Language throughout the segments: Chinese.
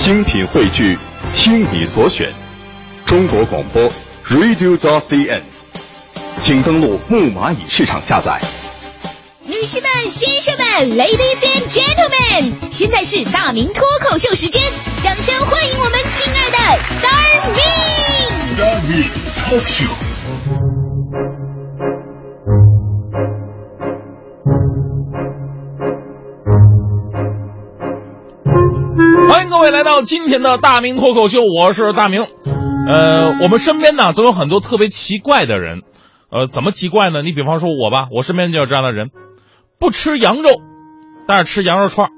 精品汇聚，听你所选，中国广播 Radio t CN，请登录木蚂蚁市场下载。女士们、先生们，Ladies and Gentlemen，现在是大明脱口秀时间，掌声欢迎我们亲爱的 Star Me。Star Me Talk Show。来到今天的大明脱口秀，我是大明。呃，我们身边呢总有很多特别奇怪的人，呃，怎么奇怪呢？你比方说我吧，我身边就有这样的人，不吃羊肉，但是吃羊肉串；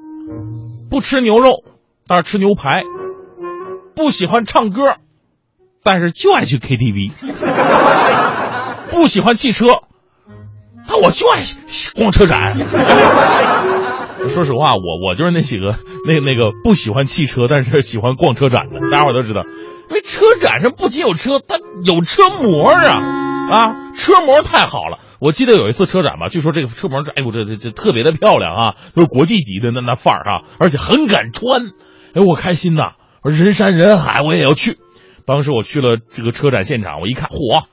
不吃牛肉，但是吃牛排；不喜欢唱歌，但是就爱去 KTV；不喜欢汽车，但我就爱逛车展。说实话，我我就是那几个那那个不喜欢汽车，但是喜欢逛车展的，大家伙都知道，因为车展上不仅有车，它有车模啊啊，车模太好了。我记得有一次车展吧，据说这个车模，哎呦，这这这特别的漂亮啊，都是国际级的那那范儿啊，而且很敢穿，哎，我开心呐，人山人海，我也要去。当时我去了这个车展现场，我一看，嚯，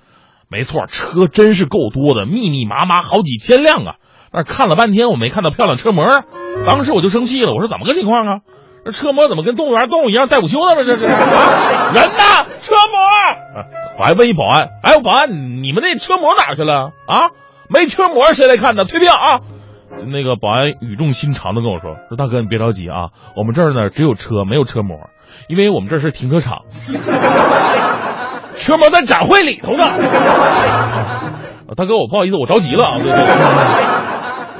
没错，车真是够多的，密密麻麻好几千辆啊。但是看了半天，我没看到漂亮车模，当时我就生气了，我说怎么个情况啊？这车模怎么跟动物园动物一样带午休的了？这是、啊、人呢？车模、啊？我还问一保安，哎，保安，你们那车模哪去了啊？没车模谁来看呢？退票啊！那个保安语重心长的跟我说：“说大哥，你别着急啊，我们这儿呢只有车，没有车模，因为我们这是停车场，车模在展会里头呢。大哥，我不好意思，我着急了啊。对对对”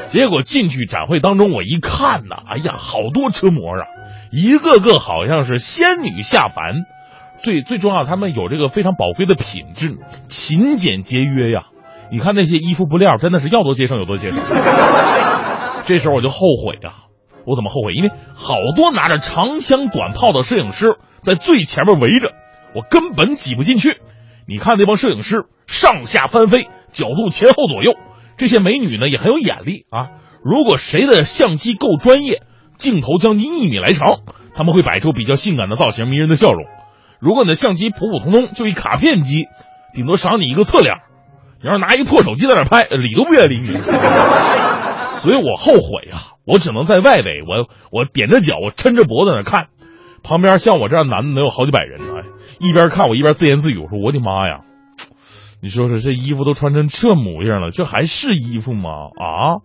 结果进去展会当中，我一看呐，哎呀，好多车模啊，一个个好像是仙女下凡。最最重要，他们有这个非常宝贵的品质，勤俭节约呀。你看那些衣服布料，真的是要多节省有多节省。这时候我就后悔啊，我怎么后悔？因为好多拿着长枪短炮的摄影师在最前面围着，我根本挤不进去。你看那帮摄影师上下翻飞，角度前后左右。这些美女呢也很有眼力啊！如果谁的相机够专业，镜头将近一米来长，他们会摆出比较性感的造型，迷人的笑容。如果你的相机普普通通，就一卡片机，顶多赏你一个侧脸。你要是拿一个破手机在那拍，理都不愿意理你。所以我后悔啊！我只能在外围，我我踮着脚，我抻着脖子在那看。旁边像我这样男的能有好几百人呢，一边看我一边自言自语，我说我的妈呀！你说说，这衣服都穿成这模样了，这还是衣服吗？啊！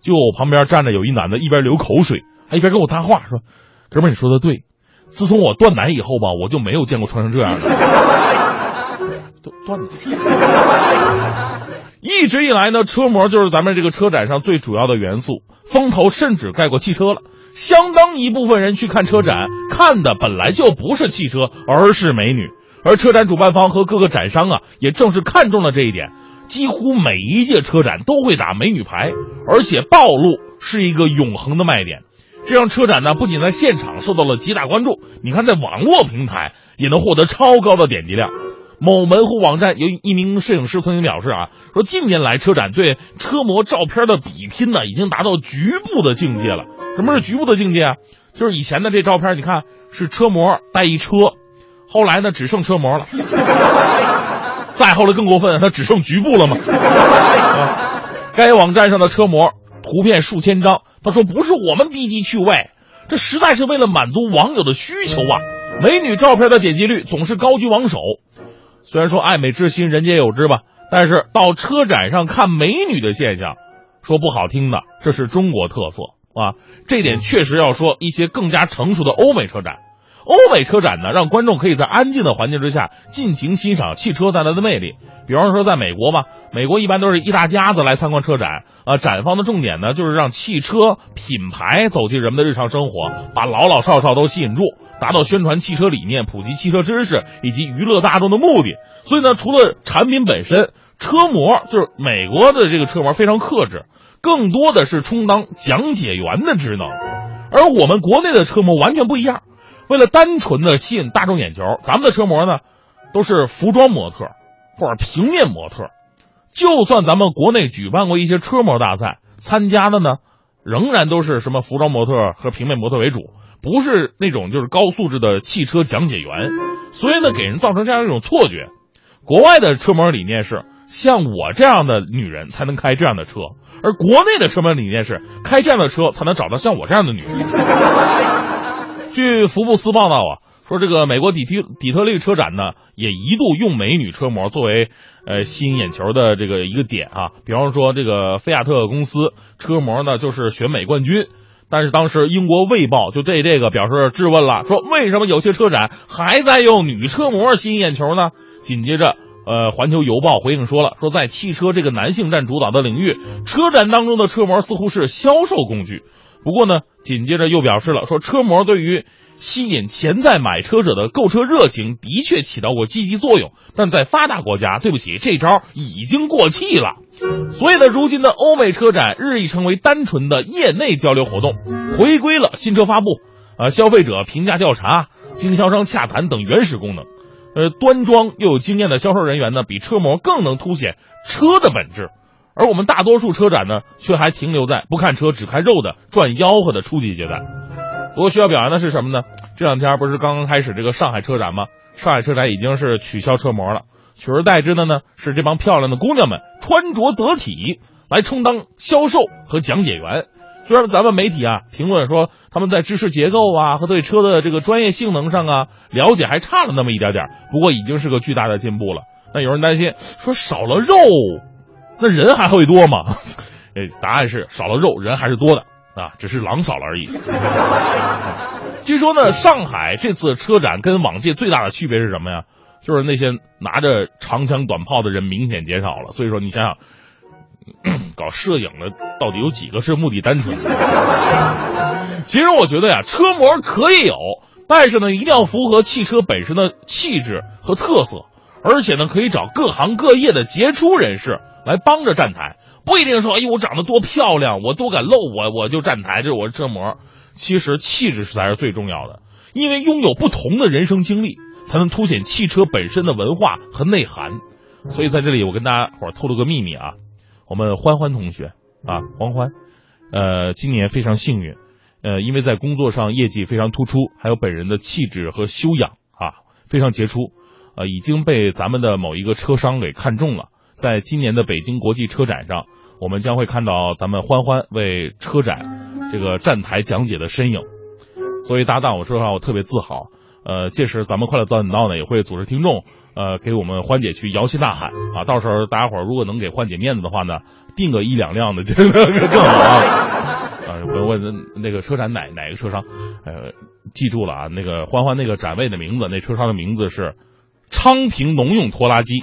就我旁边站着有一男的，一边流口水，还一边跟我搭话，说：“哥们，你说的对，自从我断奶以后吧，我就没有见过穿成这样的。断断了。一直以来呢，车模就是咱们这个车展上最主要的元素，风头甚至盖过汽车了。相当一部分人去看车展，看的本来就不是汽车，而是美女。”而车展主办方和各个展商啊，也正是看中了这一点，几乎每一届车展都会打美女牌，而且暴露是一个永恒的卖点。这让车展呢不仅在现场受到了极大关注，你看在网络平台也能获得超高的点击量。某门户网站有一名摄影师曾经表示啊，说近年来车展对车模照片的比拼呢，已经达到局部的境界了。什么是局部的境界啊？就是以前的这照片，你看是车模带一车。后来呢，只剩车模了。再后来更过分，它只剩局部了嘛。啊，该网站上的车模图片数千张，他说不是我们低级趣味，这实在是为了满足网友的需求啊。美女照片的点击率总是高居榜首。虽然说爱美之心人皆有之吧，但是到车展上看美女的现象，说不好听的，这是中国特色啊。这点确实要说一些更加成熟的欧美车展。欧美车展呢，让观众可以在安静的环境之下尽情欣赏汽车带来的魅力。比方说，在美国嘛，美国一般都是一大家子来参观车展啊。展方的重点呢，就是让汽车品牌走进人们的日常生活，把老老少少都吸引住，达到宣传汽车理念、普及汽车知识以及娱乐大众的目的。所以呢，除了产品本身，车模就是美国的这个车模非常克制，更多的是充当讲解员的职能，而我们国内的车模完全不一样。为了单纯的吸引大众眼球，咱们的车模呢，都是服装模特或者平面模特。就算咱们国内举办过一些车模大赛，参加的呢，仍然都是什么服装模特和平面模特为主，不是那种就是高素质的汽车讲解员，所以呢，给人造成这样一种错觉。国外的车模理念是，像我这样的女人才能开这样的车，而国内的车模理念是，开这样的车才能找到像我这样的女人。据福布斯报道啊。说这个美国底特底特律车展呢，也一度用美女车模作为呃吸引眼球的这个一个点啊。比方说这个菲亚特公司车模呢就是选美冠军，但是当时英国卫报就对这个表示质问了，说为什么有些车展还在用女车模吸引眼球呢？紧接着，呃，环球邮报回应说了，说在汽车这个男性占主导的领域，车展当中的车模似乎是销售工具。不过呢，紧接着又表示了，说车模对于吸引潜在买车者的购车热情的确起到过积极作用，但在发达国家，对不起，这招已经过气了。所以呢，如今的欧美车展日益成为单纯的业内交流活动，回归了新车发布、啊消费者评价调查、经销商洽谈等原始功能。呃，端庄又有经验的销售人员呢，比车模更能凸显车的本质。而我们大多数车展呢，却还停留在不看车只看肉的赚吆喝的初级阶段。不过需要表扬的是什么呢？这两天不是刚刚开始这个上海车展吗？上海车展已经是取消车模了，取而代之的呢是这帮漂亮的姑娘们穿着得体来充当销售和讲解员。虽然咱们媒体啊评论说他们在知识结构啊和对车的这个专业性能上啊了解还差了那么一点点，不过已经是个巨大的进步了。那有人担心说少了肉，那人还会多吗？哎，答案是少了肉，人还是多的。啊，只是狼少了而已。据说呢，上海这次车展跟往届最大的区别是什么呀？就是那些拿着长枪短炮的人明显减少了。所以说，你想想，搞摄影的到底有几个是目的单纯？其实我觉得呀，车模可以有，但是呢，一定要符合汽车本身的气质和特色，而且呢，可以找各行各业的杰出人士来帮着站台。不一定说，哎呦，我长得多漂亮，我多敢露，我我就站台，这是我车模。其实气质才是最重要的，因为拥有不同的人生经历，才能凸显汽车本身的文化和内涵。所以在这里，我跟大家伙透露个秘密啊，我们欢欢同学啊，黄欢，呃，今年非常幸运，呃，因为在工作上业绩非常突出，还有本人的气质和修养啊，非常杰出，呃，已经被咱们的某一个车商给看中了。在今年的北京国际车展上，我们将会看到咱们欢欢为车展这个站台讲解的身影。作为搭档，我说实话，我特别自豪。呃，届时咱们快乐早点到呢，也会组织听众，呃，给我们欢姐去摇旗呐喊啊！到时候大家伙儿如果能给欢姐面子的话呢，订个一两辆的，这个更好啊！啊，问问那个车展哪哪个车商？呃，记住了啊，那个欢欢那个展位的名字，那车商的名字是昌平农用拖拉机。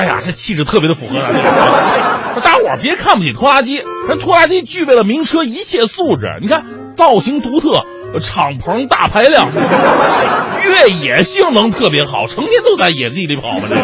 哎呀，这气质特别的符合咱这个。大伙儿别看不起拖拉机，人拖拉机具备了名车一切素质。你看造型独特，敞篷大排量，越野性能特别好，成天都在野地里跑嘛。这个。